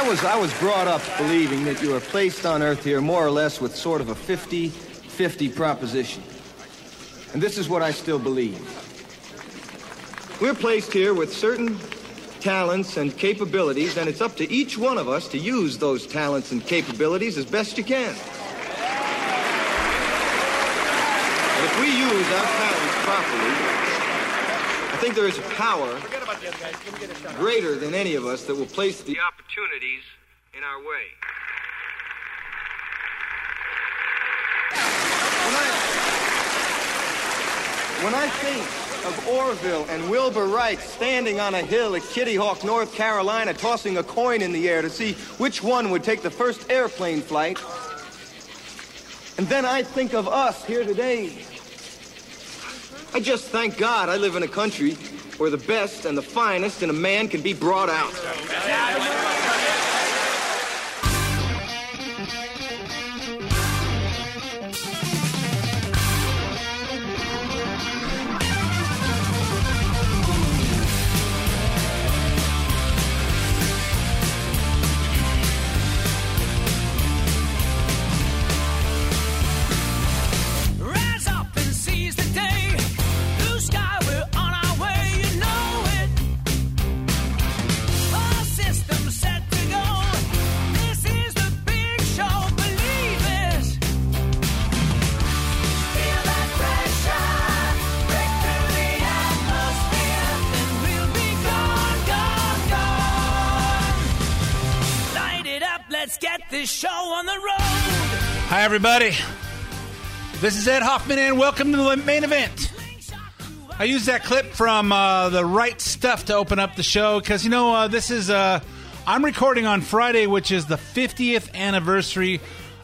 I was, I was brought up believing that you are placed on Earth here more or less with sort of a 50 50 proposition. And this is what I still believe. We're placed here with certain talents and capabilities, and it's up to each one of us to use those talents and capabilities as best you can. And if we use our talents properly, think there is a power greater than any of us that will place the opportunities in our way. When I, when I think of Orville and Wilbur Wright standing on a hill at Kitty Hawk, North Carolina, tossing a coin in the air to see which one would take the first airplane flight, and then I think of us here today. I just thank God I live in a country where the best and the finest in a man can be brought out. Hi, everybody. This is Ed Hoffman, and welcome to the main event. I used that clip from uh, the right stuff to open up the show because you know uh, this is uh, I'm recording on Friday, which is the 50th anniversary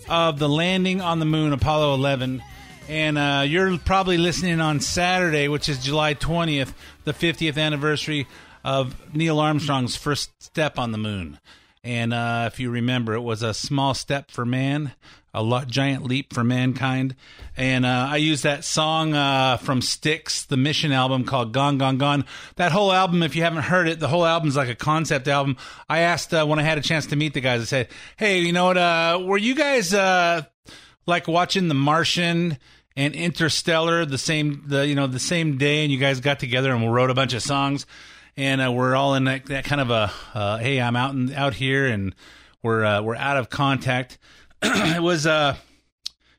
of the landing on the moon, Apollo 11, and uh, you're probably listening on Saturday, which is July 20th, the 50th anniversary of Neil Armstrong's first step on the moon. And uh, if you remember, it was a small step for man, a lot, giant leap for mankind. And uh, I used that song uh, from Styx, the Mission album called Gone, Gone, Gone. That whole album, if you haven't heard it, the whole album's like a concept album. I asked uh, when I had a chance to meet the guys, I said, hey, you know what, uh, were you guys uh, like watching The Martian? and Interstellar the same the you know the same day, and you guys got together and wrote a bunch of songs, and uh, we're all in that, that kind of a uh, hey, I'm out and out here, and we're uh, we're out of contact. it was uh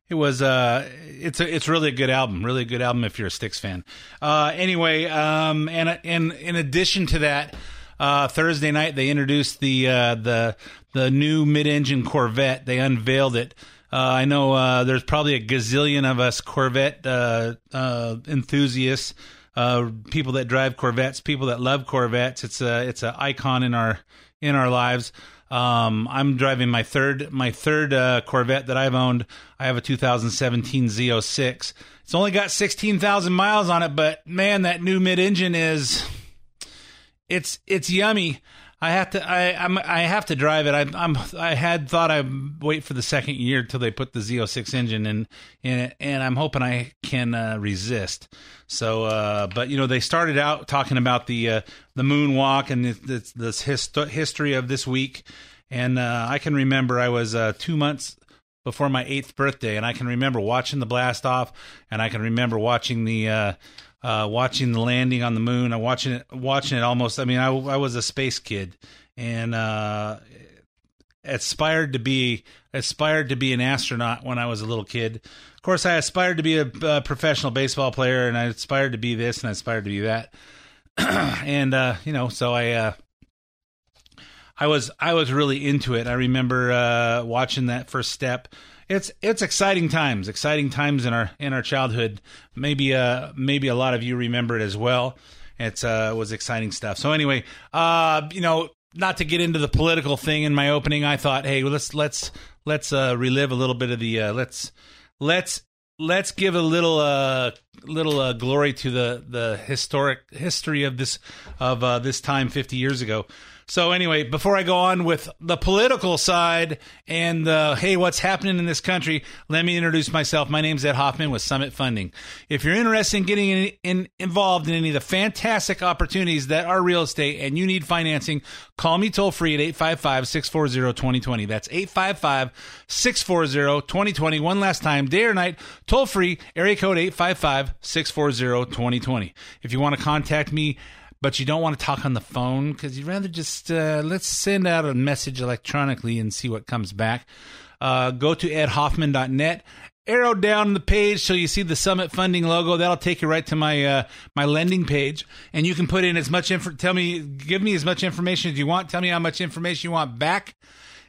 it was uh it's a it's really a good album really a good album if you're a Styx fan. Uh anyway um and and in addition to that uh Thursday night they introduced the uh the the new mid-engine Corvette. They unveiled it. Uh, I know uh, there's probably a gazillion of us Corvette uh, uh, enthusiasts, uh, people that drive Corvettes, people that love Corvettes. It's a it's an icon in our in our lives. Um, I'm driving my third my third uh, Corvette that I've owned. I have a 2017 Z06. It's only got 16,000 miles on it, but man, that new mid-engine is it's it's yummy. I have to I I'm, I have to drive it. I, I'm I had thought I'd wait for the second year till they put the Z06 engine in it, and I'm hoping I can uh, resist. So, uh, but you know, they started out talking about the uh, the moonwalk and this, this, this hist- history of this week, and uh, I can remember I was uh, two months before my eighth birthday, and I can remember watching the blast off, and I can remember watching the uh, watching the landing on the moon. I watching it, watching it almost. I mean, I, I was a space kid, and uh, aspired to be aspired to be an astronaut when I was a little kid. Of course, I aspired to be a, a professional baseball player, and I aspired to be this, and I aspired to be that. and uh, you know, so I. Uh, I was I was really into it. I remember uh, watching that first step. It's it's exciting times, exciting times in our in our childhood. Maybe uh maybe a lot of you remember it as well. It's uh was exciting stuff. So anyway, uh you know, not to get into the political thing in my opening, I thought, hey, let's let's let's uh relive a little bit of the uh let's let's let's give a little uh little uh, glory to the the historic history of this of uh this time 50 years ago. So anyway, before I go on with the political side and the hey, what's happening in this country, let me introduce myself. My name's Ed Hoffman with Summit Funding. If you're interested in getting in, in, involved in any of the fantastic opportunities that are real estate and you need financing, call me toll free at 855-640-2020. That's 855-640-2020. One last time, day or night, toll free, area code 855-640-2020. If you want to contact me but you don't want to talk on the phone because you'd rather just uh, let's send out a message electronically and see what comes back. Uh, go to edhoffman.net. Arrow down the page so you see the Summit Funding logo. That'll take you right to my uh, my lending page, and you can put in as much info. Tell me, give me as much information as you want. Tell me how much information you want back,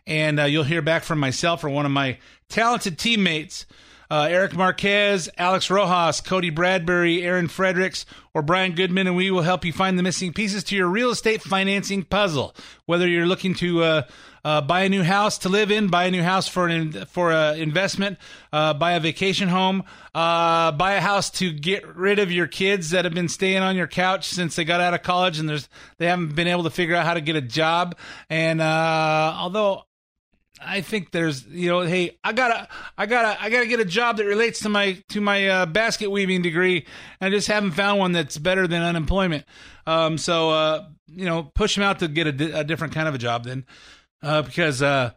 and uh, you'll hear back from myself or one of my talented teammates uh, Eric Marquez, Alex Rojas, Cody Bradbury, Aaron Fredericks, or Brian Goodman, and we will help you find the missing pieces to your real estate financing puzzle. Whether you're looking to uh, uh, buy a new house to live in, buy a new house for an for an investment, uh, buy a vacation home, uh, buy a house to get rid of your kids that have been staying on your couch since they got out of college and there's they haven't been able to figure out how to get a job. And uh, although I think there's, you know, hey, I gotta, I gotta, I gotta get a job that relates to my to my uh, basket weaving degree. I just haven't found one that's better than unemployment. Um, so, uh, you know, push them out to get a, di- a different kind of a job then, uh, because uh,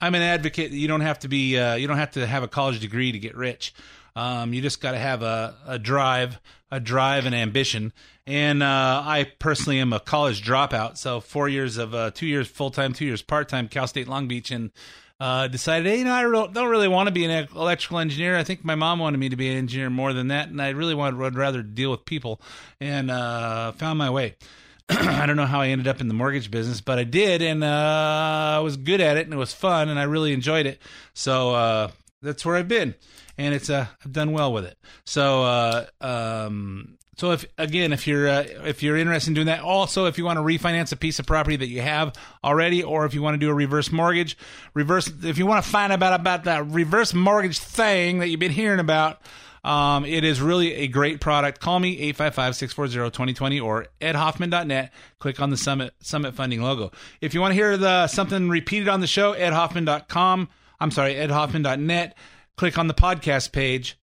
I'm an advocate. You don't have to be, uh, you don't have to have a college degree to get rich. Um, you just got to have a, a drive, a drive and ambition. And uh, I personally am a college dropout, so four years of uh, two years full time, two years part time, Cal State Long Beach, and uh, decided, hey, you know, I don't really want to be an electrical engineer. I think my mom wanted me to be an engineer more than that, and I really wanted would rather deal with people, and uh, found my way. I don't know how I ended up in the mortgage business, but I did, and uh, I was good at it, and it was fun, and I really enjoyed it. So uh, that's where I've been, and it's uh, I've done well with it. So uh, um, so if again, if you're uh, if you're interested in doing that, also if you want to refinance a piece of property that you have already, or if you want to do a reverse mortgage, reverse if you want to find about about that reverse mortgage thing that you've been hearing about. Um, it is really a great product. Call me 855-640-2020 or edhoffman.net. Click on the Summit Summit Funding logo. If you want to hear the something repeated on the show, edhoffman.com. I'm sorry, edhoffman.net. Click on the podcast page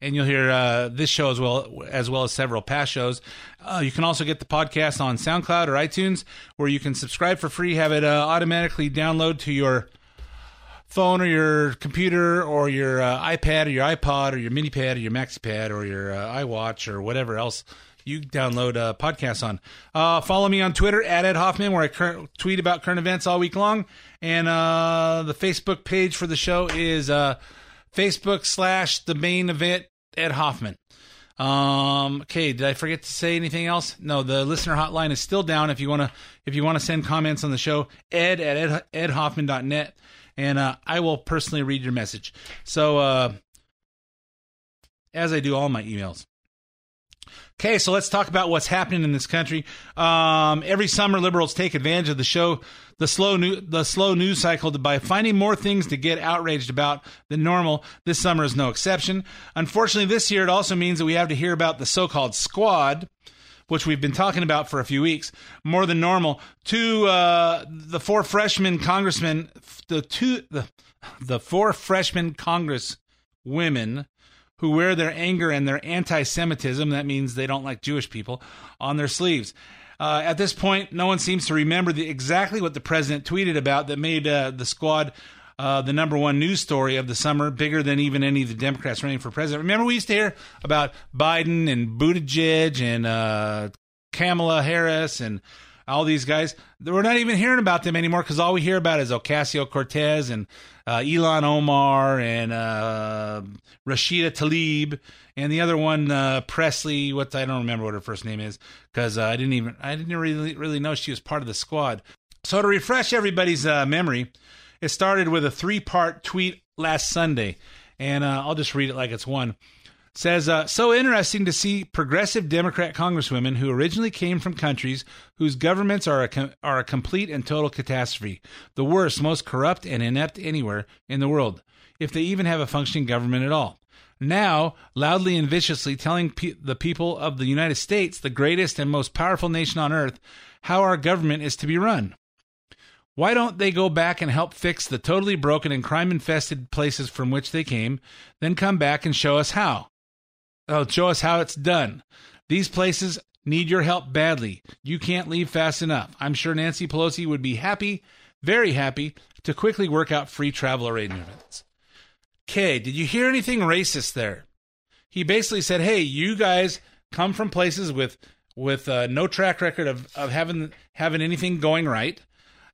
and you'll hear uh, this show as well as well as several past shows. Uh, you can also get the podcast on SoundCloud or iTunes, where you can subscribe for free, have it uh, automatically download to your phone or your computer or your uh, iPad or your iPod or your mini pad or your maxi pad or your uh, iWatch or whatever else you download uh, podcasts on. Follow me on Twitter at Ed Hoffman, where I cur- tweet about current events all week long. And uh, the Facebook page for the show is uh, Facebook slash the main event Ed Hoffman. Um, okay, did I forget to say anything else? No, the listener hotline is still down. If you want to, if you want to send comments on the show, ed at ed, edhoffman.net and, uh, I will personally read your message. So, uh, as I do all my emails. Okay, so let's talk about what's happening in this country. Um, every summer, liberals take advantage of the show, the slow new, the slow news cycle, by finding more things to get outraged about than normal. This summer is no exception. Unfortunately, this year it also means that we have to hear about the so-called squad, which we've been talking about for a few weeks, more than normal. Two, uh, the four freshman congressmen, the two, the, the four freshman Congress women who wear their anger and their anti Semitism, that means they don't like Jewish people, on their sleeves. Uh, at this point, no one seems to remember the, exactly what the president tweeted about that made uh, the squad uh, the number one news story of the summer, bigger than even any of the Democrats running for president. Remember, we used to hear about Biden and Buttigieg and uh, Kamala Harris and all these guys. We're not even hearing about them anymore because all we hear about is Ocasio Cortez and uh, Ilhan Omar and uh, Rashida Tlaib and the other one uh, Presley. What I don't remember what her first name is because uh, I didn't even I didn't really really know she was part of the squad. So to refresh everybody's uh, memory, it started with a three part tweet last Sunday, and uh, I'll just read it like it's one says uh, so interesting to see progressive democrat congresswomen who originally came from countries whose governments are a com- are a complete and total catastrophe the worst most corrupt and inept anywhere in the world if they even have a functioning government at all now loudly and viciously telling pe- the people of the United States, the greatest and most powerful nation on earth, how our government is to be run. Why don't they go back and help fix the totally broken and crime infested places from which they came, then come back and show us how? Oh, show us how it's done. These places need your help badly. You can't leave fast enough. I'm sure Nancy Pelosi would be happy, very happy, to quickly work out free travel arrangements. Kay, did you hear anything racist there? He basically said, "Hey, you guys come from places with with uh, no track record of, of having having anything going right,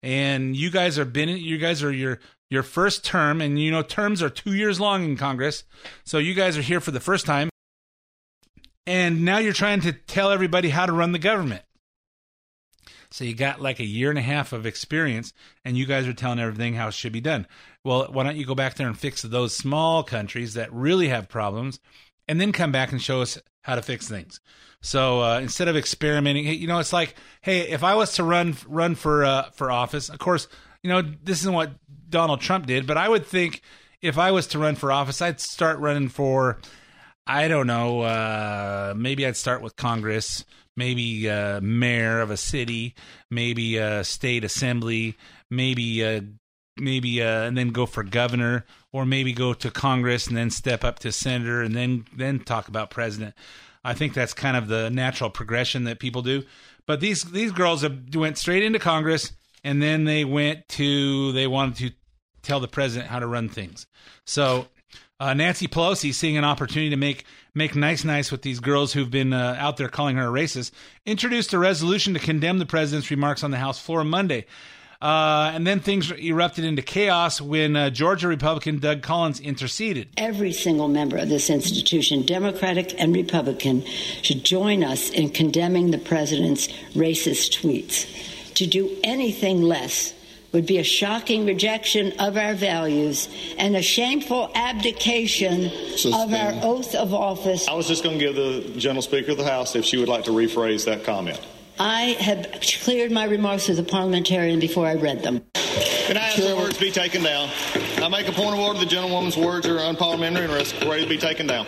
and you guys are been you guys are your your first term, and you know terms are two years long in Congress, so you guys are here for the first time, and now you're trying to tell everybody how to run the government." So you got like a year and a half of experience, and you guys are telling everything how it should be done. Well, why don't you go back there and fix those small countries that really have problems, and then come back and show us how to fix things. So uh, instead of experimenting, you know, it's like, hey, if I was to run run for uh, for office, of course, you know, this isn't what Donald Trump did, but I would think if I was to run for office, I'd start running for, I don't know, uh, maybe I'd start with Congress, maybe uh, mayor of a city, maybe a state assembly, maybe uh, maybe uh, and then go for governor, or maybe go to Congress and then step up to senator, and then then talk about president. I think that's kind of the natural progression that people do. But these these girls have, went straight into Congress, and then they went to they wanted to tell the president how to run things. So uh, Nancy Pelosi, seeing an opportunity to make make nice nice with these girls who've been uh, out there calling her a racist, introduced a resolution to condemn the president's remarks on the House floor Monday. Uh, and then things erupted into chaos when uh, Georgia Republican Doug Collins interceded. Every single member of this institution, Democratic and Republican, should join us in condemning the president's racist tweets. To do anything less would be a shocking rejection of our values and a shameful abdication of our oath of office. I was just going to give the General Speaker of the House if she would like to rephrase that comment. I have cleared my remarks as a parliamentarian before I read them. Can I ask the words be taken down? I make a point of order. The gentlewoman's words are unparliamentary and are ready to be taken down.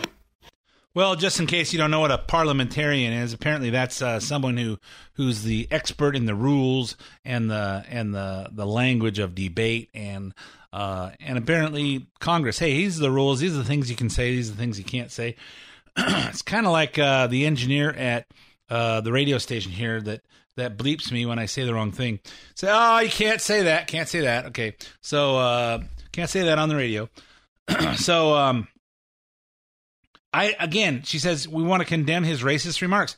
Well, just in case you don't know what a parliamentarian is, apparently that's uh, someone who who's the expert in the rules and the and the the language of debate and uh, and apparently Congress. Hey, these are the rules. These are the things you can say. These are the things you can't say. it's kind of like uh, the engineer at uh, the radio station here that that bleeps me when I say the wrong thing. Say, oh, you can't say that. Can't say that. Okay, so uh, can't say that on the radio. so. um I again, she says we want to condemn his racist remarks.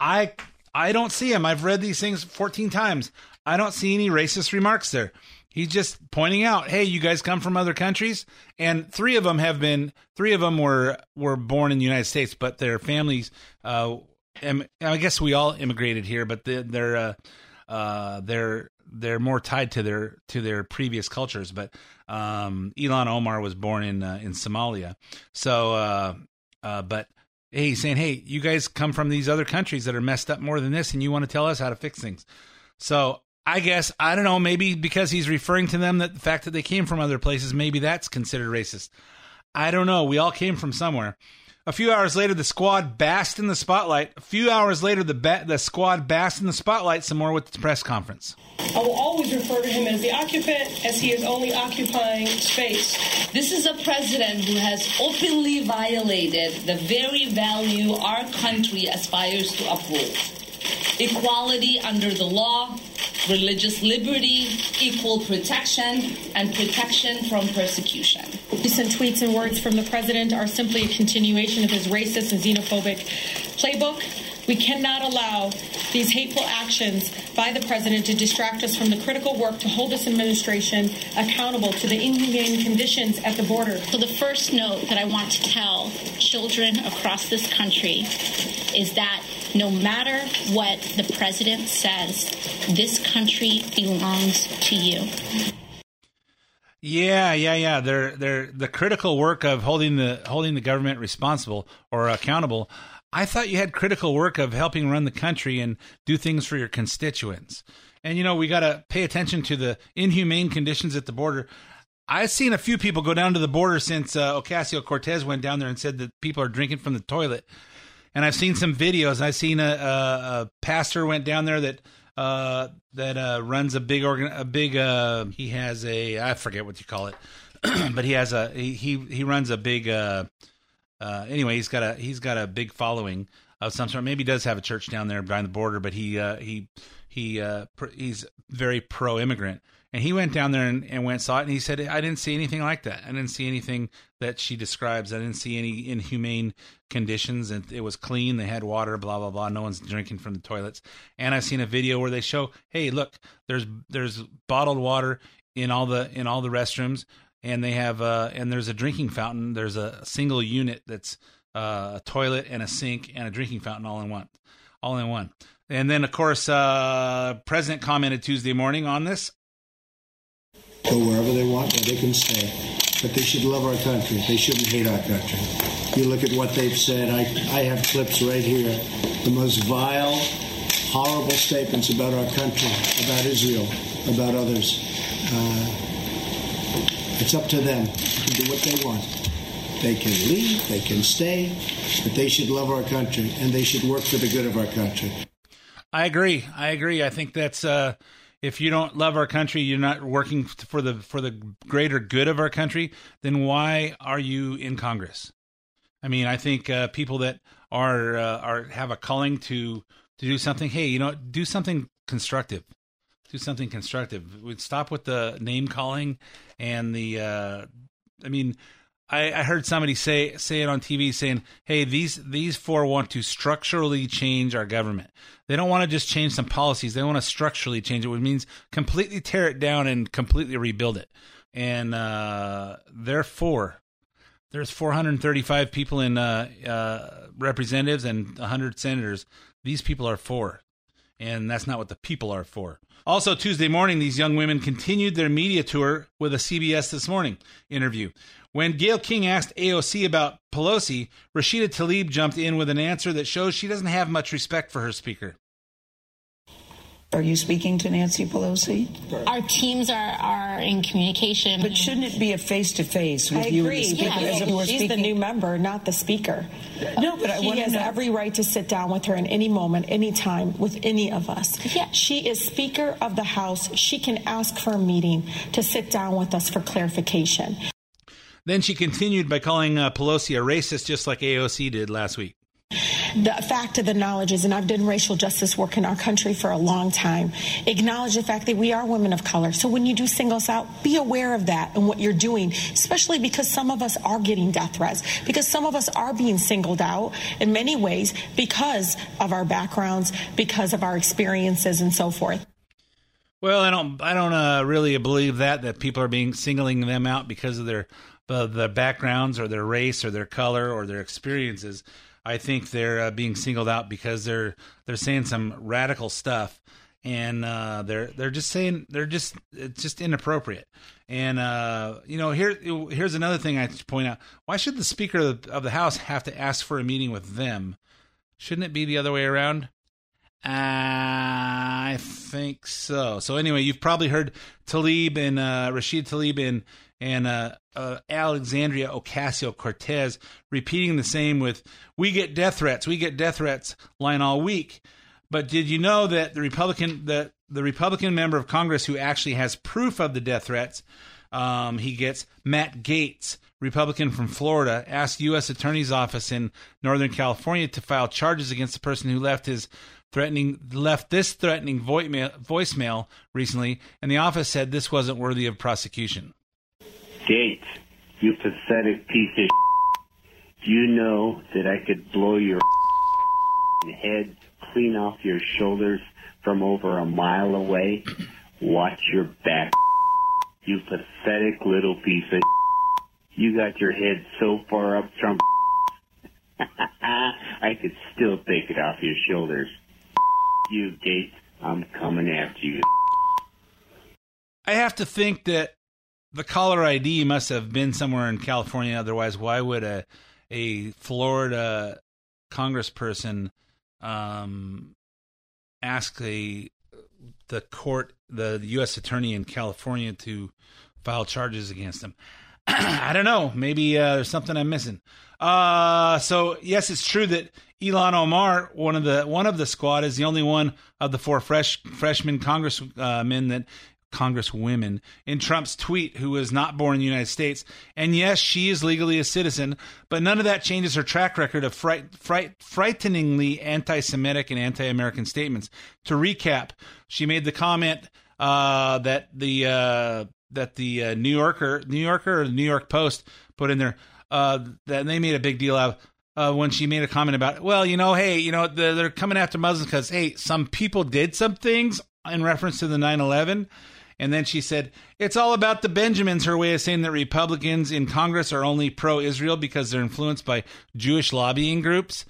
I I don't see him. I've read these things 14 times. I don't see any racist remarks there. He's just pointing out, "Hey, you guys come from other countries?" And three of them have been three of them were were born in the United States, but their families uh em, I guess we all immigrated here, but they- they're uh uh they're they're more tied to their to their previous cultures, but um Ilhan Omar was born in uh, in Somalia. So uh uh, but hey, he's saying, hey, you guys come from these other countries that are messed up more than this, and you want to tell us how to fix things. So I guess I don't know. Maybe because he's referring to them that the fact that they came from other places, maybe that's considered racist. I don't know. We all came from somewhere. A few hours later, the squad basked in the spotlight. A few hours later, the ba- the squad basked in the spotlight some more with the press conference. I will always refer to him as the occupant, as he is only occupying space. This is a president who has openly violated the very value our country aspires to uphold equality under the law, religious liberty, equal protection, and protection from persecution. Recent tweets and words from the president are simply a continuation of his racist and xenophobic playbook. We cannot allow these hateful actions by the president to distract us from the critical work to hold this administration accountable to the inhumane conditions at the border. So, the first note that I want to tell children across this country is that no matter what the president says, this country belongs to you. Yeah, yeah, yeah. They're they're the critical work of holding the holding the government responsible or accountable. I thought you had critical work of helping run the country and do things for your constituents. And you know, we got to pay attention to the inhumane conditions at the border. I've seen a few people go down to the border since uh, Ocasio Cortez went down there and said that people are drinking from the toilet. And I've seen some videos. I've seen a, a, a pastor went down there that uh, that uh, runs a big organ, a big. Uh, he has a I forget what you call it, but he has a he he, he runs a big. Uh, uh, anyway, he's got a he's got a big following of some sort. Maybe he does have a church down there behind the border, but he uh, he he uh, pr- he's very pro immigrant. And he went down there and, and went saw it, and he said, "I didn't see anything like that. I didn't see anything that she describes. I didn't see any inhumane conditions, and it was clean. They had water, blah blah blah. No one's drinking from the toilets. And I've seen a video where they show, hey, look, there's there's bottled water in all the in all the restrooms, and they have uh, and there's a drinking fountain. There's a single unit that's uh, a toilet and a sink and a drinking fountain all in one, all in one. And then of course, uh, President commented Tuesday morning on this. Go wherever they want, where they can stay. But they should love our country. They shouldn't hate our country. You look at what they've said. I, I have clips right here. The most vile, horrible statements about our country, about Israel, about others. Uh, it's up to them to do what they want. They can leave, they can stay, but they should love our country and they should work for the good of our country. I agree. I agree. I think that's uh, if you don't love our country, you're not working for the for the greater good of our country. Then why are you in Congress? I mean, I think uh, people that are uh, are have a calling to to do something. Hey, you know, do something constructive. Do something constructive. We'd stop with the name calling and the. Uh, I mean, I, I heard somebody say say it on TV saying, "Hey, these these four want to structurally change our government. They don't want to just change some policies. They want to structurally change it, which means completely tear it down and completely rebuild it." And uh, therefore, there's 435 people in uh, uh, representatives and 100 senators. These people are for, and that's not what the people are for. Also, Tuesday morning, these young women continued their media tour with a CBS This Morning interview. When Gayle King asked AOC about Pelosi, Rashida Tlaib jumped in with an answer that shows she doesn't have much respect for her speaker. Are you speaking to Nancy Pelosi? Our teams are, are in communication. But shouldn't it be a face to face with I you and agree. the speaker Yeah. as if you were She's the new member, not the speaker. No, but I She wanna has know- every right to sit down with her in any moment, any time, with any of us. Yeah. She is Speaker of the House. She can ask for a meeting to sit down with us for clarification. Then she continued by calling uh, Pelosi a racist, just like AOC did last week. The fact of the knowledge is, and I've done racial justice work in our country for a long time, acknowledge the fact that we are women of color. So when you do single us out, be aware of that and what you're doing, especially because some of us are getting death threats, because some of us are being singled out in many ways because of our backgrounds, because of our experiences, and so forth. Well, I don't, I don't uh, really believe that that people are being singling them out because of their uh, their backgrounds or their race or their color or their experiences. I think they're uh, being singled out because they're they're saying some radical stuff, and uh, they're they're just saying they're just it's just inappropriate. And uh, you know, here here's another thing I point out: why should the Speaker of the, of the House have to ask for a meeting with them? Shouldn't it be the other way around? I think so. So anyway, you've probably heard Talib and uh, Rashid Talib and and uh, uh, Alexandria Ocasio Cortez repeating the same with "We get death threats, we get death threats" line all week. But did you know that the Republican the the Republican member of Congress who actually has proof of the death threats, um, he gets Matt Gaetz, Republican from Florida, asked U.S. Attorney's Office in Northern California to file charges against the person who left his threatening left this threatening voicemail, voicemail recently, and the office said this wasn't worthy of prosecution. Gaetz, you pathetic piece of Do you know that I could blow your head clean off your shoulders from over a mile away? Watch your back, you pathetic little piece of You got your head so far up, Trump. I could still take it off your shoulders. You, Gaetz, I'm coming after you. I have to think that the caller ID must have been somewhere in California. Otherwise, why would a a Florida congressperson um, ask a the court, the U.S. attorney in California, to file charges against him. I don't know. Maybe uh, there's something I'm missing. Uh, so yes, it's true that Ilhan Omar, one of the one of the squad, is the only one of the four fresh freshman congressmen that congresswomen in Trump's tweet who was not born in the United States. And yes, she is legally a citizen, but none of that changes her track record of fright, fright, frighteningly anti-Semitic and anti-American statements. To recap, she made the comment uh, that the uh, that the uh, New Yorker, New Yorker, or the New York Post put in there uh, that they made a big deal out of. Uh, when she made a comment about, well, you know, hey, you know, they're, they're coming after Muslims because, hey, some people did some things in reference to the 9 11. And then she said, it's all about the Benjamins, her way of saying that Republicans in Congress are only pro Israel because they're influenced by Jewish lobbying groups.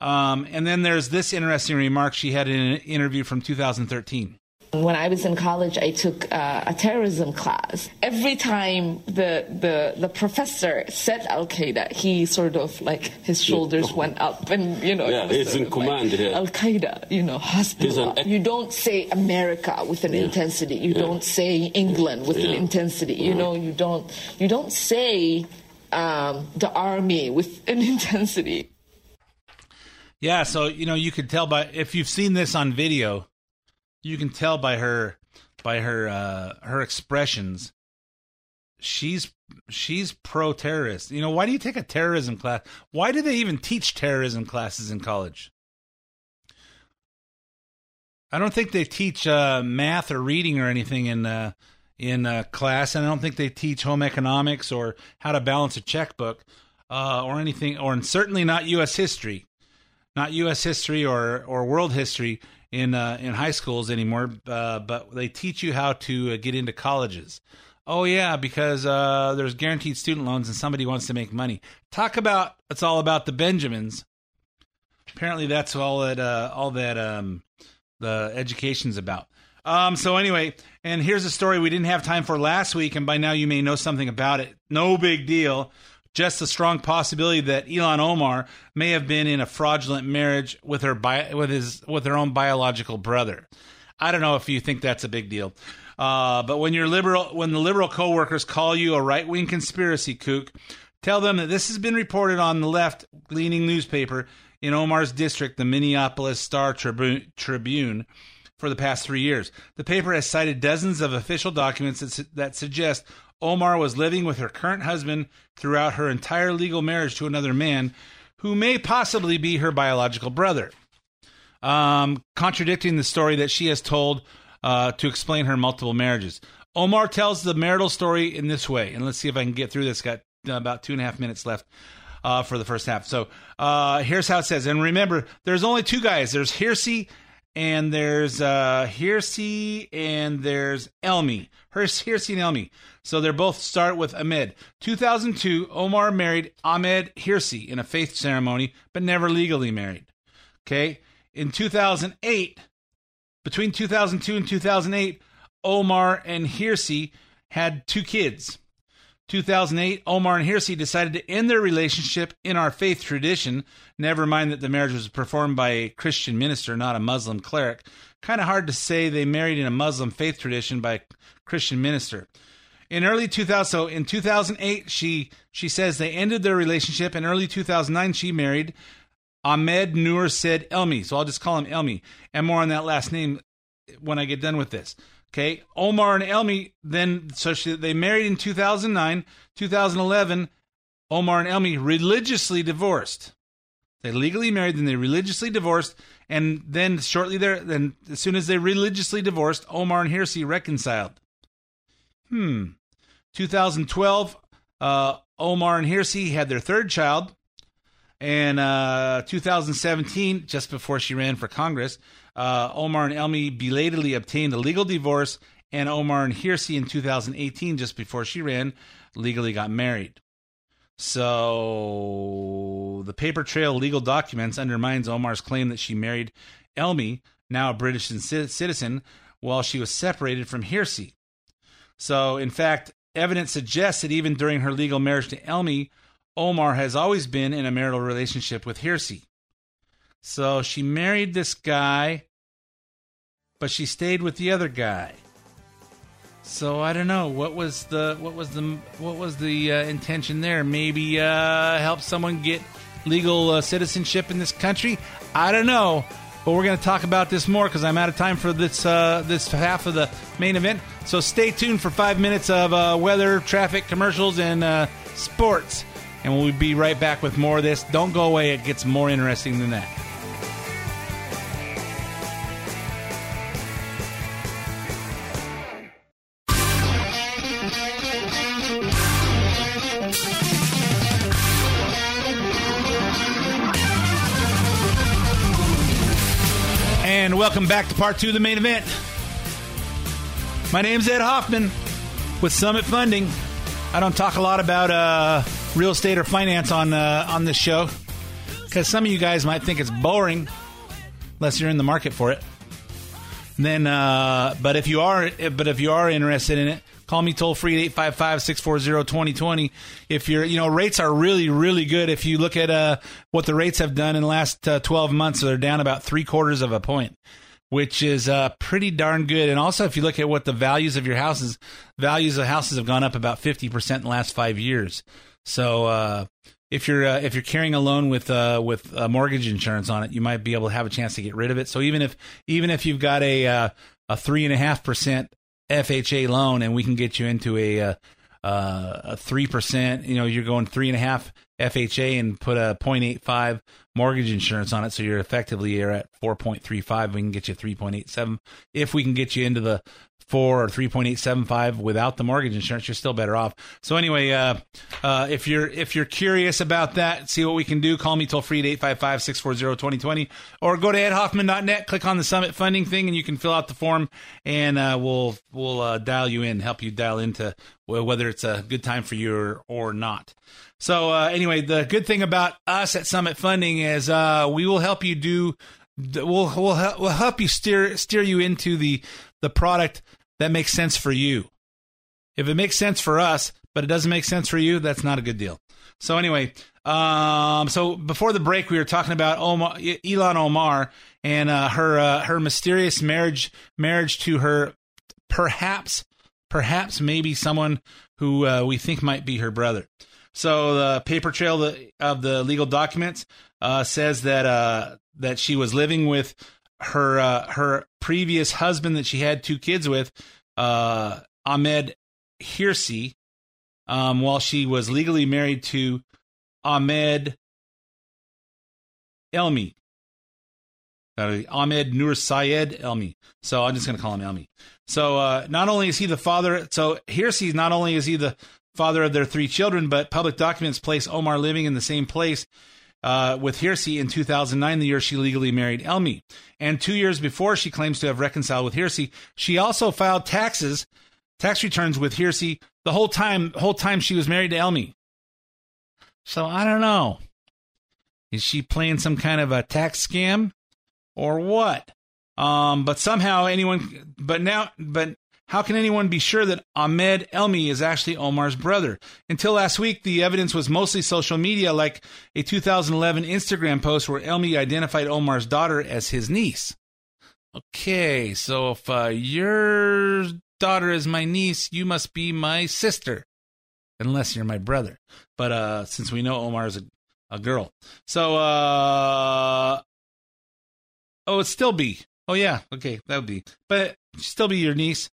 Um, and then there's this interesting remark she had in an interview from 2013. When I was in college, I took uh, a terrorism class. Every time the, the the professor said Al Qaeda, he sort of like his shoulders went up, and you know, Yeah, he's in of like, command here. Al Qaeda, you know, He's an Hezbollah. You don't say America with an intensity. You don't say England with an Yeah. intensity. You know, you don't you don't say um, the army with an intensity. Yeah, so you know you could tell by if you've seen this on video, you can tell by her by her uh her expressions. She's she's pro terrorist. You know, why do you take a terrorism class? Why do they even teach terrorism classes in college? I don't think they teach uh, math or reading or anything in uh, in uh, class, and I don't think they teach home economics or how to balance a checkbook uh, or anything, or and certainly not U.S. history not U.S. history or or world history in uh, in high schools anymore, uh, but they teach you how to uh, get into colleges. Oh yeah, because uh, there's guaranteed student loans and somebody wants to make money. Talk about it's all about the Benjamins. Apparently, that's all that uh, all that um, the education's about. Um, so anyway, and here's a story we didn't have time for last week, and by now you may know something about it. No big deal. Just the strong possibility that Ilhan Omar may have been in a fraudulent marriage with her bi- with his with her own biological brother. I don't know if you think that's a big deal, uh, but when your liberal when the liberal coworkers call you a right wing conspiracy kook, tell them that this has been reported on the left leaning newspaper in Omar's district, the Minneapolis Star Tribu- Tribune for the past three years. The paper has cited dozens of official documents that, su- that suggest Omar was living with her current husband throughout her entire legal marriage to another man who may possibly be her biological brother. Um, contradicting the story that she has told uh, to explain her multiple marriages. Omar tells the marital story in this way, and let's see if I can get through this. Got uh, about two and a half minutes left uh, for the first half. So uh, here's how it says. And remember, there's only two guys. There's Hirsi and there's uh, and there's Elmi. Hirsi and Elmi. So they're both start with Ahmed. 2002, Omar married Ahmed Hirsi in a faith ceremony, but never legally married. Okay. In 2008, between 2002 and 2008, Omar and Hirsi had two kids. 2008, Omar and Hirsi decided to end their relationship in our faith tradition. Never mind that the marriage was performed by a Christian minister, not a Muslim cleric. Kind of hard to say they married in a Muslim faith tradition by a Christian minister. In early 2000, so in 2008, she she says they ended their relationship. In early 2009, she married Ahmed Noor said Elmi. So I'll just call him Elmi, and more on that last name when I get done with this. Okay, Omar and Elmi then so she, they married in 2009, 2011. Omar and Elmi religiously divorced. They legally married, then they religiously divorced, and then shortly there, then as soon as they religiously divorced, Omar and Hirsi reconciled. Hmm. 2012, uh, Omar and Hirsi had their third child. And uh, 2017, just before she ran for Congress, uh, Omar and Elmi belatedly obtained a legal divorce, and Omar and Hirsi in 2018, just before she ran, legally got married. So the paper trail legal documents undermines Omar's claim that she married Elmi, now a British citizen, while she was separated from Hirsi. So, in fact, evidence suggests that even during her legal marriage to Elmi, Omar has always been in a marital relationship with Hirsi. So she married this guy, but she stayed with the other guy. So I don't know what was the what was the what was the uh, intention there? Maybe uh, help someone get legal uh, citizenship in this country. I don't know, but we're going to talk about this more because I'm out of time for this uh, this half of the main event. So stay tuned for five minutes of uh, weather, traffic, commercials, and uh, sports, and we'll be right back with more of this. Don't go away; it gets more interesting than that. And welcome back to part two of the main event. My name's Ed Hoffman with Summit Funding. I don't talk a lot about uh, real estate or finance on uh, on this show because some of you guys might think it's boring, unless you're in the market for it. Then, uh, but if you are, but if you are interested in it, call me toll free at 855-640-2020. If you're, you know, rates are really, really good. If you look at uh, what the rates have done in the last uh, 12 months, they're down about three quarters of a point, which is uh, pretty darn good. And also, if you look at what the values of your houses, values of houses have gone up about 50% in the last five years. So, uh, if you're uh, if you're carrying a loan with uh, with mortgage insurance on it, you might be able to have a chance to get rid of it. So even if even if you've got a uh, a three and a half percent FHA loan, and we can get you into a uh, uh, a three percent, you know, you're going three and a half FHA and put a 0.85 mortgage insurance on it, so you're effectively you're at 4.35. We can get you 3.87 if we can get you into the or 3.875 without the mortgage insurance you're still better off. So anyway uh, uh, if you're if you're curious about that see what we can do call me toll free at 855-640-2020 or go to edhoffman.net click on the summit funding thing and you can fill out the form and uh, we'll we'll uh, dial you in help you dial into whether it's a good time for you or, or not. So uh, anyway the good thing about us at summit funding is uh, we will help you do we'll we'll help, we'll help you steer steer you into the the product that makes sense for you. If it makes sense for us, but it doesn't make sense for you, that's not a good deal. So anyway, um, so before the break, we were talking about Omar, Ilhan Omar and uh, her uh, her mysterious marriage marriage to her perhaps perhaps maybe someone who uh, we think might be her brother. So the paper trail of the legal documents uh, says that uh, that she was living with her uh, her previous husband that she had two kids with, uh, Ahmed Hirsi, um, while she was legally married to Ahmed Elmi. Ahmed Nur Sayed Elmi. So I'm just going to call him Elmi. So uh, not only is he the father, so Hirsi not only is he the father of their three children, but public documents place Omar living in the same place uh, with Hirsi in 2009, the year she legally married Elmi. And two years before she claims to have reconciled with Hirsi, she also filed taxes, tax returns with Hirsi the whole time, whole time she was married to Elmi. So I don't know. Is she playing some kind of a tax scam or what? Um, but somehow anyone, but now, but how can anyone be sure that Ahmed Elmi is actually Omar's brother? Until last week, the evidence was mostly social media, like a 2011 Instagram post where Elmi identified Omar's daughter as his niece. Okay, so if uh, your daughter is my niece, you must be my sister, unless you're my brother. But uh, since we know Omar is a, a girl, so uh, oh, it'd still be. Oh yeah, okay, that would be, but still be your niece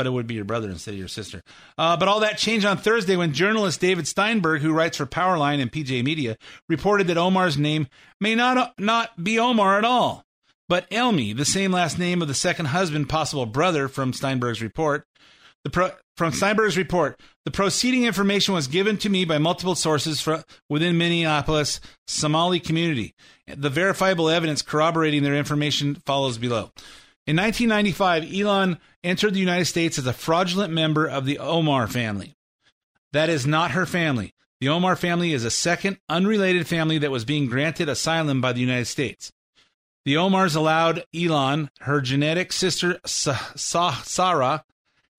but it would be your brother instead of your sister. Uh, but all that changed on Thursday when journalist David Steinberg, who writes for Powerline and PJ Media, reported that Omar's name may not not be Omar at all, but Elmi, the same last name of the second husband, possible brother from Steinberg's report. The pro- from Steinberg's report, the proceeding information was given to me by multiple sources from within Minneapolis Somali community. The verifiable evidence corroborating their information follows below. In 1995, Ilhan entered the United States as a fraudulent member of the Omar family. That is not her family. The Omar family is a second, unrelated family that was being granted asylum by the United States. The Omars allowed Ilhan, her genetic sister Sa- Sa- Sarah,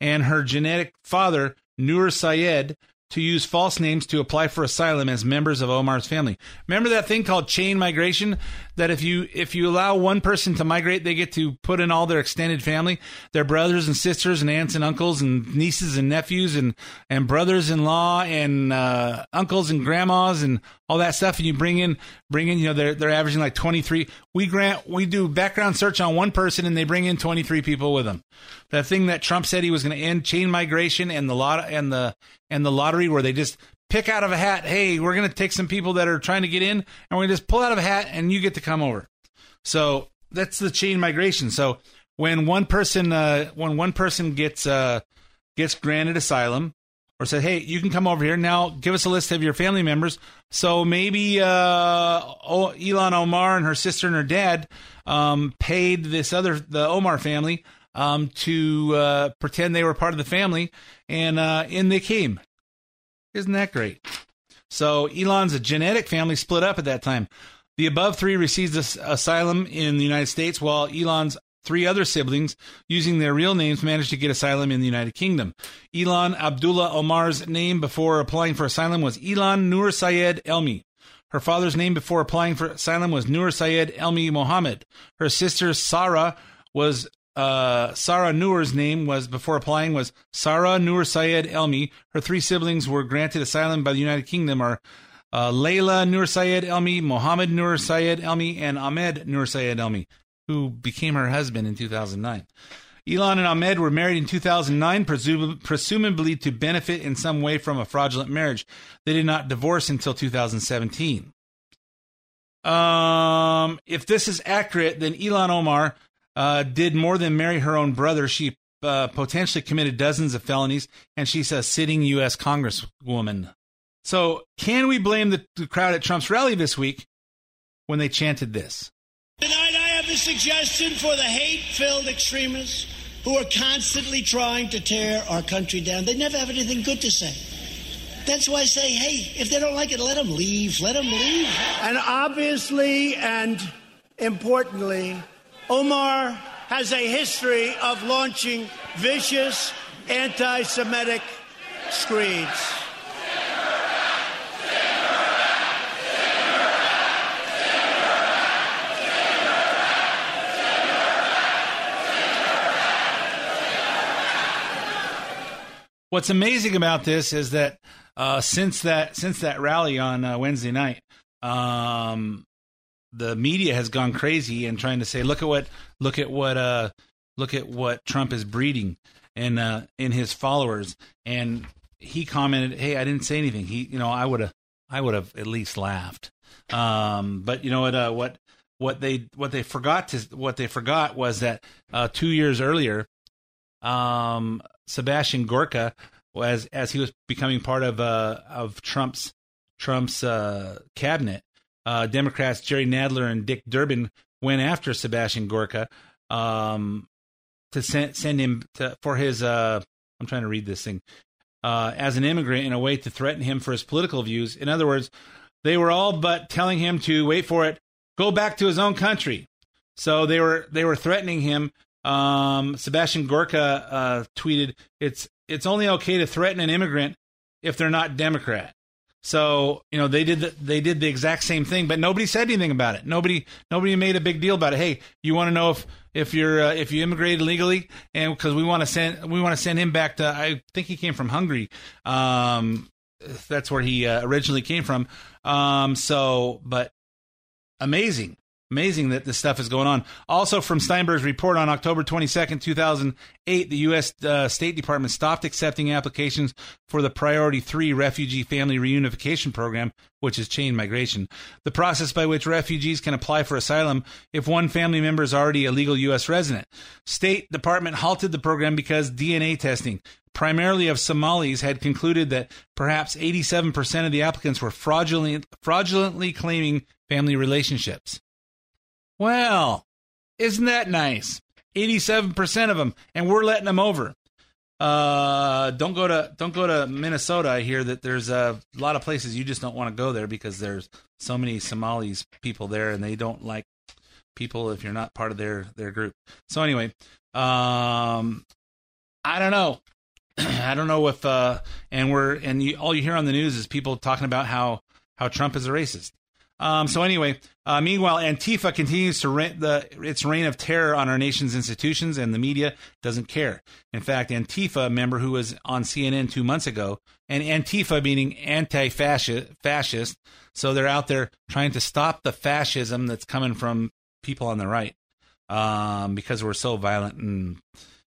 and her genetic father Nur Sayed to use false names to apply for asylum as members of Omar's family. Remember that thing called chain migration? That if you if you allow one person to migrate, they get to put in all their extended family, their brothers and sisters and aunts and uncles and nieces and nephews and and brothers-in-law and uh, uncles and grandmas and all that stuff. And you bring in bring in you know they're they're averaging like twenty three. We grant we do background search on one person and they bring in twenty three people with them. That thing that Trump said he was going to end chain migration and the lot and the and the lottery where they just pick out of a hat, hey, we're going to take some people that are trying to get in and we're going to just pull out of a hat and you get to come over. So that's the chain migration. So when one person uh, when one person gets uh, gets granted asylum or said, hey, you can come over here now, give us a list of your family members. So maybe uh, o- Ilhan Omar and her sister and her dad um, paid this other the Omar family um, to uh, pretend they were part of the family, and uh, in they came. Isn't that great? So Ilhan's a genetic family split up at that time. The above three received as- asylum in the United States, while Ilhan's three other siblings, using their real names, managed to get asylum in the United Kingdom. Ilhan Abdullah Omar's name before applying for asylum was Ilhan Nur Sayed Elmi. Her father's name before applying for asylum was Nur Sayed Elmi Mohammed. Her sister Sarah was uh, Sarah Noor's name was before applying was Sarah Noor Sayed Elmi. Her three siblings were granted asylum by the United Kingdom are uh, Layla Noor Sayed Elmi, Mohammed Noor Sayed Elmi, and Ahmed Noor Sayed Elmi, who became her husband in 2009. Ilhan and Ahmed were married in 2009, presum- presumably to benefit in some way from a fraudulent marriage. They did not divorce until 2017. Um, if this is accurate, then Ilhan Omar uh, did more than marry her own brother. She uh, potentially committed dozens of felonies, and she's a sitting U.S. Congresswoman. So, can we blame the, the crowd at Trump's rally this week when they chanted this? A suggestion for the hate filled extremists who are constantly trying to tear our country down. They never have anything good to say. That's why I say, hey, if they don't like it, let them leave. Let them leave. And obviously and importantly, Omar has a history of launching vicious anti Semitic screeds. What's amazing about this is that uh, since that since that rally on uh, Wednesday night, um, the media has gone crazy and trying to say, look at what look at what uh, look at what Trump is breeding in uh, in his followers. And he commented, "Hey, I didn't say anything. He, you know, I would have I would have at least laughed." Um, but you know what? Uh, what what they what they forgot to what they forgot was that uh, two years earlier, um, Sebastian Gorka was as he was becoming part of uh, of Trump's Trump's uh, cabinet. Uh, Democrats Jerry Nadler and Dick Durbin went after Sebastian Gorka um, to send send him to, for his. Uh, I'm trying to read this thing uh, as an immigrant in a way to threaten him for his political views. In other words, they were all but telling him to wait for it, go back to his own country. So they were they were threatening him. Um, Sebastian Gorka uh, tweeted, "It's it's only okay to threaten an immigrant if they're not Democrat." So you know they did the, they did the exact same thing, but nobody said anything about it. Nobody nobody made a big deal about it. Hey, you want to know if if you're uh, if you immigrated legally, and because we want to send we want to send him back to I think he came from Hungary. Um, that's where he uh, originally came from. Um, so, but amazing. Amazing that this stuff is going on. Also, from Steinberg's report on October 22nd, 2008, the U.S. Uh, State Department stopped accepting applications for the Priority 3 Refugee Family Reunification Program, which is chain migration, the process by which refugees can apply for asylum if one family member is already a legal U.S. resident. State Department halted the program because DNA testing, primarily of Somalis, had concluded that perhaps 87% of the applicants were fraudulently, fraudulently claiming family relationships. Well, isn't that nice? 87% of them, and we're letting them over. Uh, don't go to don't go to Minnesota. I hear that there's a lot of places you just don't want to go there because there's so many Somalis people there, and they don't like people if you're not part of their their group. So anyway, um, I don't know. I don't know if uh, and we're and you, all you hear on the news is people talking about how how Trump is a racist. Um, so anyway, uh, meanwhile, Antifa continues to reign the its reign of terror on our nation's institutions, and the media doesn't care. In fact, Antifa, a member who was on CNN two months ago, and Antifa meaning anti-fascist, fascist, so they're out there trying to stop the fascism that's coming from people on the right, um, because we're so violent and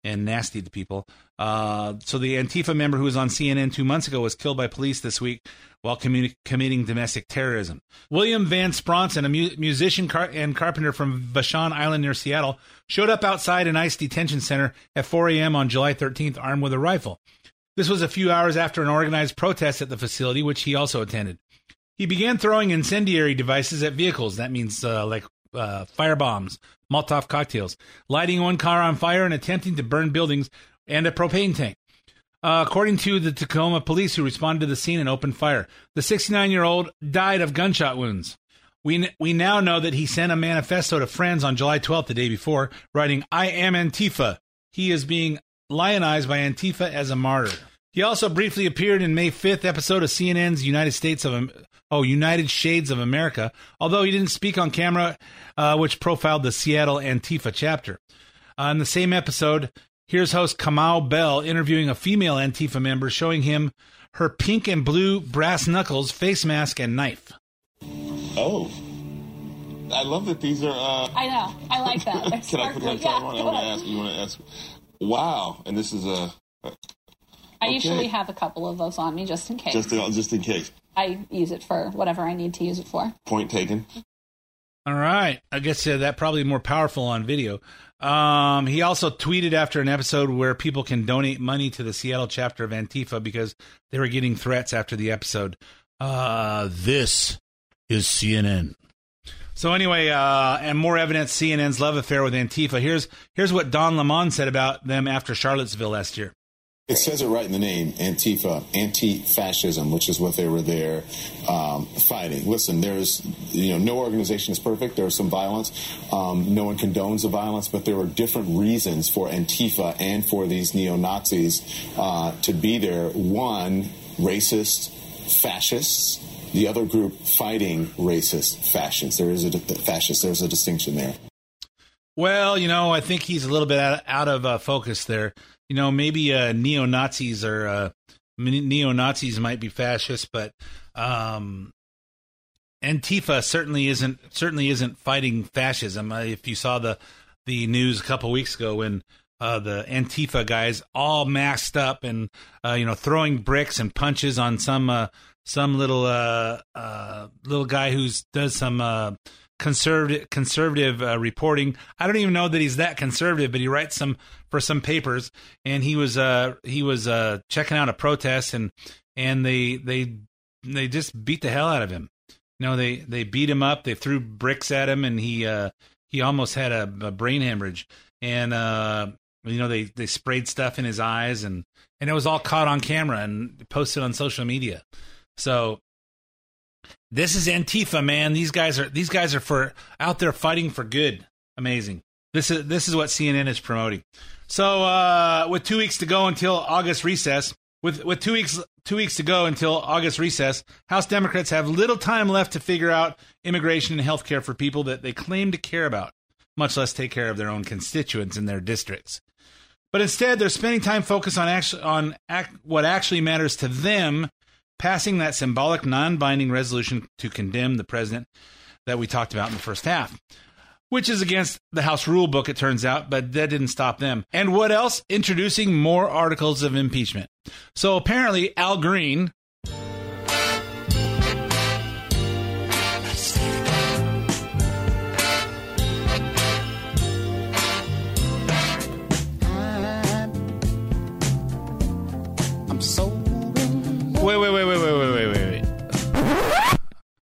and nasty to people. Uh, so the Antifa member who was on CNN two months ago was killed by police this week while committing domestic terrorism. William Van Spronsen, a mu- musician car- and carpenter from Vashon Island near Seattle, showed up outside an ICE detention center at 4 a.m. on July 13th armed with a rifle. This was a few hours after an organized protest at the facility, which he also attended. He began throwing incendiary devices at vehicles. That means uh, like uh, fire bombs, Molotov cocktails, lighting one car on fire and attempting to burn buildings and a propane tank. Uh, according to the Tacoma police who responded to the scene and opened fire, the 69 year old died of gunshot wounds. We, we now know that he sent a manifesto to friends on July 12th, the day before, writing, I am Antifa. He is being lionized by Antifa as a martyr. He also briefly appeared in May 5th episode of CNN's United States of oh United Shades of America, although he didn't speak on camera, uh, which profiled the Seattle Antifa chapter. Uh, in the same episode, here's host Kamau Bell interviewing a female Antifa member, showing him her pink and blue brass knuckles, face mask, and knife. Oh. I love that these are. Uh, I know. I like that. Can I put my sparkly. Yeah, on? I want to ask. You want to ask? Wow! And this is a. I okay. usually have a couple of those on me just in case. Just in, just in case. I use it for whatever I need to use it for. Point taken. All right. I guess uh, that probably more powerful on video. Um, he also tweeted after an episode where people can donate money to the Seattle chapter of Antifa because they were getting threats after the episode. Uh, this is CNN. So anyway, uh, and more evidence CNN's love affair with Antifa. Here's here's what Don Lemon said about them after Charlottesville last year. It says it right in the name, Antifa, anti-fascism, which is what they were there um, fighting. Listen, there's, you know, no organization is perfect. There's some violence. Um, no one condones the violence, but there were different reasons for Antifa and for these neo-Nazis uh, to be there. One, racist, fascists. The other group fighting racist fascists. There is a fascist. There's a distinction there. Well, you know, I think he's a little bit out, out of uh, focus there. You know, maybe uh, neo Nazis or uh, neo Nazis might be fascist, but um, Antifa certainly isn't certainly isn't fighting fascism. Uh, if you saw the the news a couple weeks ago when uh, the Antifa guys all masked up and uh, you know throwing bricks and punches on some uh, some little uh, uh, little guy who's does some conservative conservative uh, reporting. I don't even know that he's that conservative, but he writes some for some papers, and he was uh, he was uh, checking out a protest, and and they they they just beat the hell out of him. You know, they they beat him up, they threw bricks at him, and he uh, he almost had a, a brain hemorrhage, and uh, you know they they sprayed stuff in his eyes, and and it was all caught on camera and posted on social media. So this is Antifa, man. These guys are these guys are for out there fighting for good. Amazing. This is this is what CNN is promoting. So uh, with two weeks to go until August recess, with with two weeks two weeks to go until August recess, House Democrats have little time left to figure out immigration and health care for people that they claim to care about, much less take care of their own constituents in their districts. But instead, they're spending time focused on actually on act, what actually matters to them, passing that symbolic, non-binding resolution to condemn the president that we talked about in the first half, which is against the House rule book, it turns out, but that didn't stop them. And what else? Introducing more articles of impeachment. So apparently, Al Green.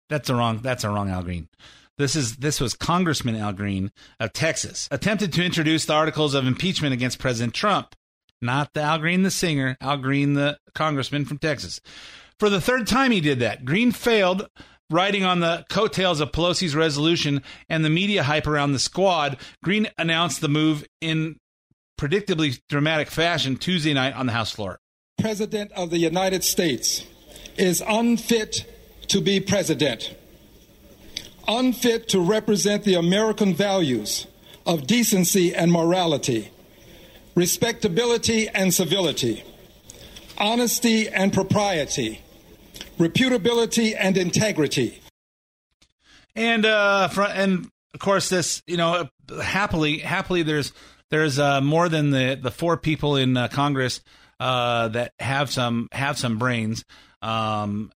That's a wrong. That's a wrong Al Green. This is this was Congressman Al Green of Texas attempted to introduce the articles of impeachment against President Trump, not the Al Green the singer, Al Green the congressman from Texas. For the third time, he did that. Green failed, riding on the coattails of Pelosi's resolution and the media hype around the squad. Green announced the move in predictably dramatic fashion Tuesday night on the House floor. President of the United States is unfit to be president, unfit to represent the American values of decency and morality, respectability and civility, honesty and propriety, reputability and integrity. And uh, and of course, this you know happily happily there's there's uh, more than the the four people in uh, Congress uh, that have some have some brains. Um,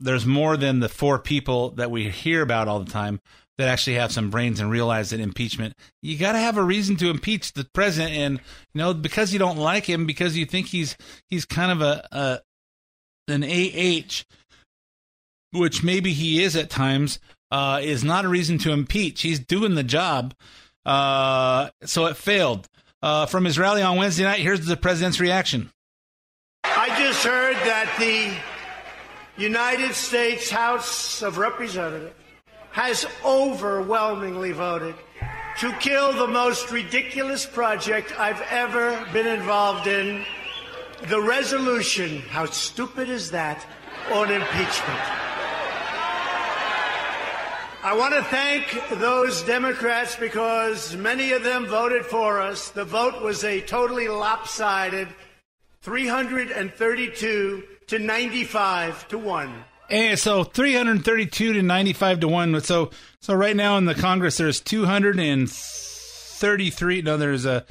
there's more than the four people that we hear about all the time that actually have some brains and realize that impeachment you got to have a reason to impeach the president. And you know because you don't like him because you think he's he's kind of a, a an AH which maybe he is at times uh, is not a reason to impeach. He's doing the job uh, so it failed. Uh, from his rally on Wednesday night here's the president's reaction. I just heard that the United States House of Representatives has overwhelmingly voted to kill the most ridiculous project I've ever been involved in the resolution, how stupid is that, on impeachment. I want to thank those Democrats because many of them voted for us. The vote was a totally lopsided 332 to 95 to 1. And so 332 to 95 to 1. So so right now in the Congress there's 233 no there's a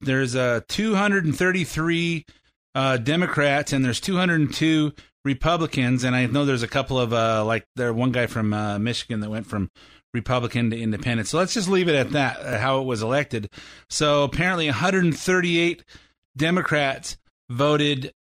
there's a 233 uh, Democrats and there's 202 Republicans and I know there's a couple of uh, like there one guy from uh, Michigan that went from Republican to Independent. So let's just leave it at that uh, how it was elected. So apparently 138 Democrats voted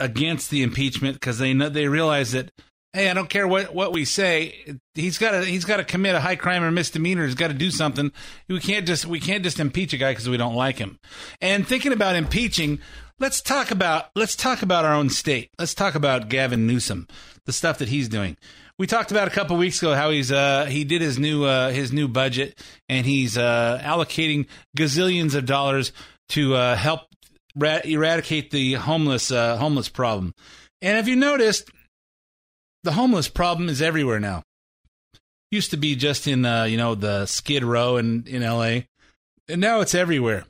against the impeachment because they know they realize that hey, I don't care what, what we say. He's got to he's got to commit a high crime or misdemeanor. He's got to do something. We can't just we can't just impeach a guy because we don't like him. And thinking about impeaching, let's talk about let's talk about our own state. Let's talk about Gavin Newsom, the stuff that he's doing. We talked about a couple weeks ago how he's uh he did his new uh his new budget and he's uh allocating gazillions of dollars to uh help ra- eradicate the homeless uh homeless problem. And have you noticed the homeless problem is everywhere now. Used to be just in uh, you know the Skid Row in in L.A. and now it's everywhere.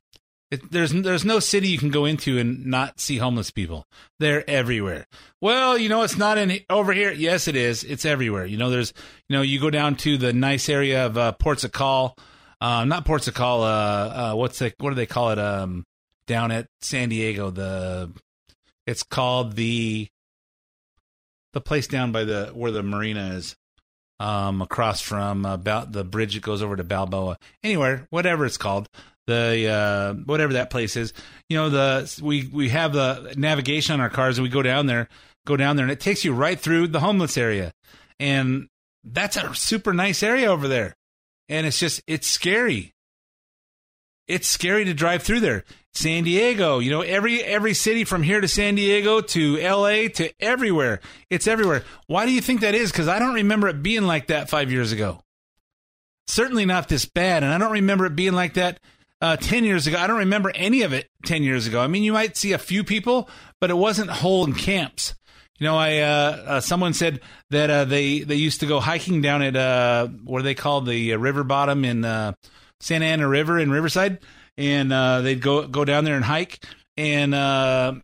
It, there's there's no city you can go into and not see homeless people. They're everywhere. Well, you know it's not in over here. Yes, it is. It's everywhere. You know there's you know you go down to the nice area of uh, Ports of Call, uh, not Ports of Call. Uh, uh, what's the what do they call it? Um, down at San Diego, the it's called the the place down by the where the marina is, um, across from about the bridge that goes over to Balboa. Anywhere, whatever it's called, the uh, whatever that place is. You know, the we we have the navigation on our cars, and we go down there, go down there, and it takes you right through the homeless area, and that's a super nice area over there, and it's just it's scary. It's scary to drive through there. San Diego, you know, every every city from here to San Diego to LA to everywhere. It's everywhere. Why do you think that is? Cuz I don't remember it being like that 5 years ago. Certainly not this bad, and I don't remember it being like that uh, 10 years ago. I don't remember any of it 10 years ago. I mean, you might see a few people, but it wasn't whole camps. You know, I uh, uh, someone said that uh, they they used to go hiking down at uh, what do they call the uh, river bottom in Santa Ana River in Riverside, and uh, they'd go go down there and hike. And uh,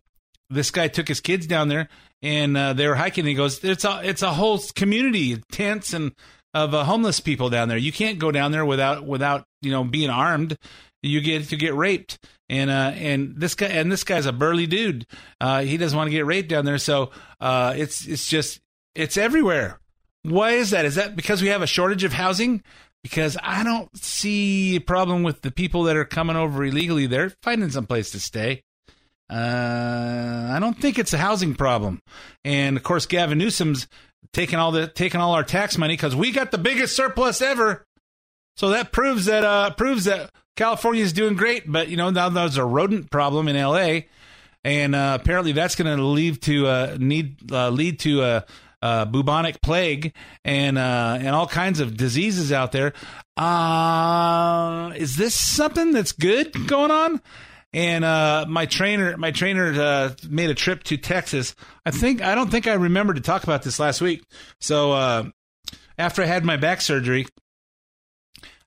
this guy took his kids down there, and uh, they were hiking. And he goes, "It's a it's a whole community, tents and of uh, homeless people down there. You can't go down there without without you know being armed. You get to get raped." And uh, and this guy and this guy's a burly dude. Uh, he doesn't want to get raped down there, so it's it's just it's everywhere. Why is that? Is that because we have a shortage of housing? Because I don't see a problem with the people that are coming over illegally. They're finding some place to stay. Uh, I don't think it's a housing problem. And of course, Gavin Newsom's taking all the taking all our tax money because we got the biggest surplus ever. So that proves that uh, proves that California is doing great. But you know now there's a rodent problem in L.A. And uh, apparently that's going to lead to uh, need uh, lead to a bubonic plague and uh, and all kinds of diseases out there. Uh, is this something that's good going on? and uh, my trainer my trainer uh, made a trip to Texas. I think I don't think I remember to talk about this last week. So uh, after I had my back surgery,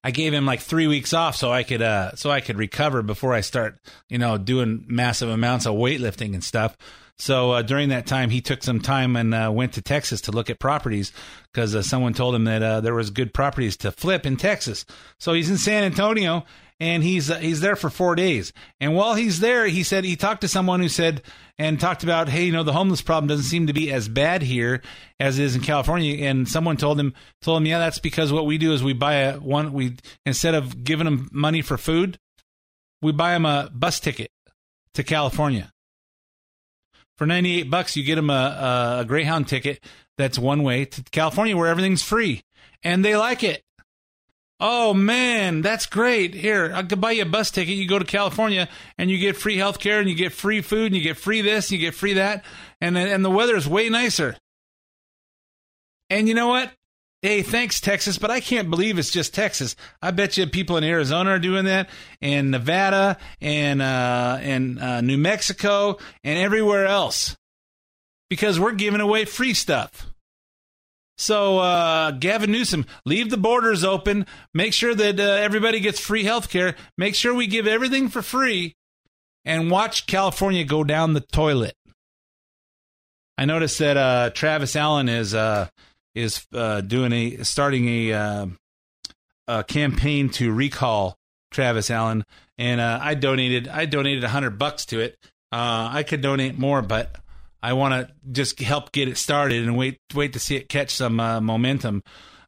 I gave him like three weeks off so I could uh so I could recover before I start you know doing massive amounts of weightlifting and stuff. So uh, during that time, he took some time and uh, went to Texas to look at properties because uh, someone told him that uh, there was good properties to flip in Texas. So he's in San Antonio and he's uh, he's there for four days. And while he's there, he said he talked to someone who said and talked about, hey, you know, the homeless problem doesn't seem to be as bad here as it is in California. And someone told him told him, yeah, that's because what we do is we buy a one we instead of giving them money for food, we buy them a bus ticket to California. For 98 bucks, you get them a, a Greyhound ticket that's one way to California where everything's free. And they like it. Oh man, that's great. Here, I could buy you a bus ticket. You go to California and you get free health care and you get free food and you get free this and you get free that. And, and the weather is way nicer. And you know what? Hey, thanks, Texas, but I can't believe it's just Texas. I bet you people in Arizona are doing that, and Nevada, and uh, and uh, New Mexico, and everywhere else, because we're giving away free stuff. So, uh, Gavin Newsom, leave the borders open. Make sure that uh, everybody gets free health care. Make sure we give everything for free, and watch California go down the toilet. I noticed that uh, Travis Allen is uh, is uh, doing a starting a, uh, a campaign to recall Travis Allen, and uh, I donated I donated hundred bucks to it. Uh, I could donate more, but I want to just help get it started and wait wait to see it catch some uh, momentum.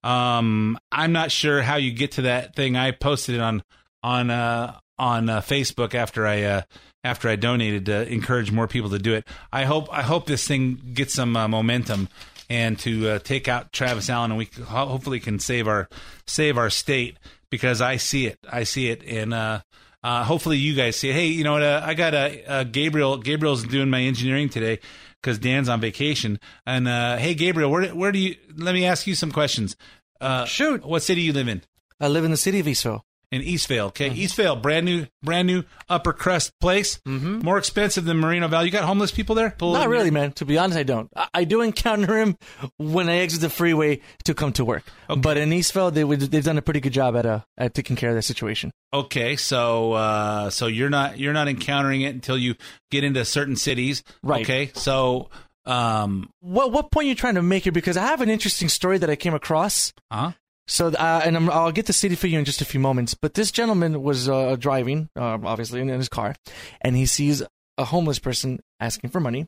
Um, I'm not sure how you get to that thing. I posted it on on uh, on Facebook after I after I donated to encourage more people to do it. I hope I hope this thing gets some momentum and to uh, take out Travis Allen and we ho- hopefully can save our save our state because I see it. I see it and uh, uh, hopefully you guys see it. Hey, you know what? Uh, I got a uh, Gabriel. Gabriel's doing my engineering today because Dan's on vacation. And uh, hey, Gabriel, where where do you? Let me ask you some questions. Uh, Shoot. What city you live in? I live in the city of Eastvale. In Eastvale, okay, Eastvale, brand new, brand new upper crust place. Mm-hmm. More expensive than Moreno Valley. You got homeless people there? Pull Not really, man. To be honest, I don't. I, I do encounter him when I exit the freeway to come to work. But in Eastvale, they, they've done a pretty good job at uh, at taking care of that situation. Okay, so uh, so you're not you're not encountering it until you get into certain cities, Right. Okay, so um, What what point are you trying to make here? Because I have an interesting story that I came across. Huh? So, uh, and I'm, I'll get the city for you in just a few moments. But this gentleman was uh, driving, uh, obviously, in, in his car, and he sees a homeless person asking for money.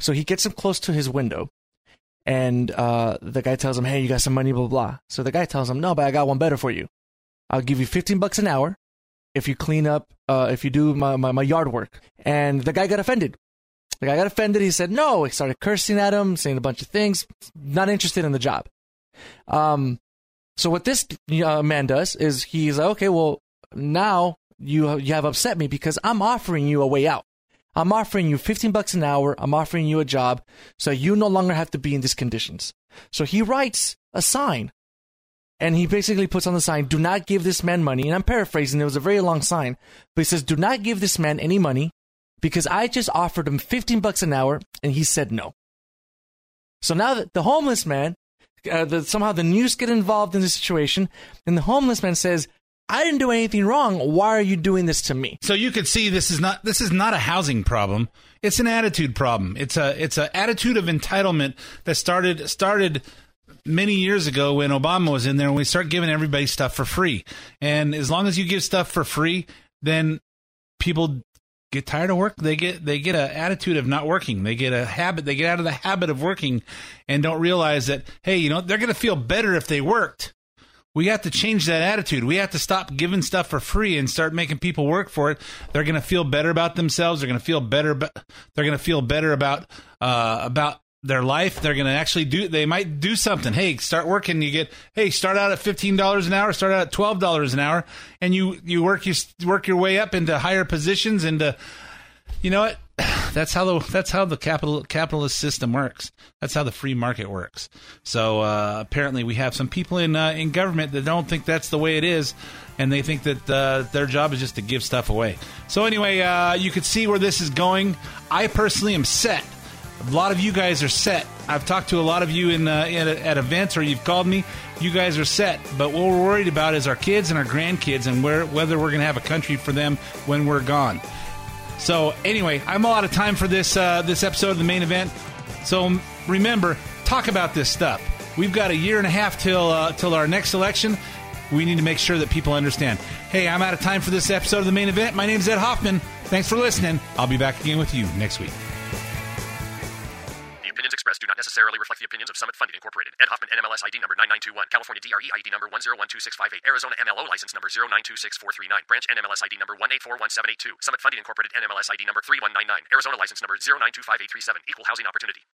So he gets him close to his window, and uh, the guy tells him, "Hey, you got some money?" Blah blah. So the guy tells him, "No, but I got one better for you. I'll give you 15 bucks an hour if you clean up, uh, if you do my, my, my yard work." And the guy got offended. The guy got offended. He said no. He started cursing at him, saying a bunch of things. Not interested in the job. Um, so what this uh, man does is he's like, okay, well now you you have upset me because I'm offering you a way out. I'm offering you 15 bucks an hour. I'm offering you a job, so you no longer have to be in these conditions. So he writes a sign, and he basically puts on the sign, "Do not give this man money." And I'm paraphrasing; it was a very long sign, but he says, "Do not give this man any money because I just offered him 15 bucks an hour, and he said no." So now that the homeless man, uh, the, somehow the news get involved in the situation, and the homeless man says, "I didn't do anything wrong. Why are you doing this to me?" So you could see this is not this is not a housing problem. It's an attitude problem. It's a it's an attitude of entitlement that started started many years ago when Obama was in there and we start giving everybody stuff for free. And as long as you give stuff for free, then people get tired of work. They get they get an attitude of not working. They get a habit. They get out of the habit of working and don't realize that hey, you know, they're going to feel better if they worked. We have to change that attitude. We have to stop giving stuff for free and start making people work for it. They're going to feel better about themselves. They're going to feel better. About, they're going to feel better about uh, about their life. They're going to actually do. They might do something. Hey, start working. You get. Hey, start out at fifteen dollars an hour. Start out at twelve dollars an hour, and you you work you work your way up into higher positions. Into you know what? that's how the that's how the capital capitalist system works. That's how the free market works. So uh, apparently, we have some people in uh, in government that don't think that's the way it is, and they think that uh, their job is just to give stuff away. So anyway, uh, you can see where this is going. I personally am set. A lot of you guys are set. I've talked to a lot of you in, uh, in at events or you've called me. You guys are set. But what we're worried about is our kids and our grandkids and where, whether we're going to have a country for them when we're gone. So anyway, I'm all out of time for this uh, this episode of the main event. So remember, talk about this stuff. We've got a year and a half till uh, till our next election. We need to make sure that people understand. Hey, I'm out of time for this episode of the main event. My name's Ed Hoffman. Thanks for listening. I'll be back again with you next week. Opinions expressed do not necessarily reflect the opinions of Summit Funding Incorporated. Ed Hoffman, NMLS ID number 9921. California DRE ID number 1012658. Arizona MLO license number 0926439. Branch NMLS ID number 1841782. Summit Funding Incorporated NMLS ID number 3199. Arizona license number 0925837. Equal housing opportunity.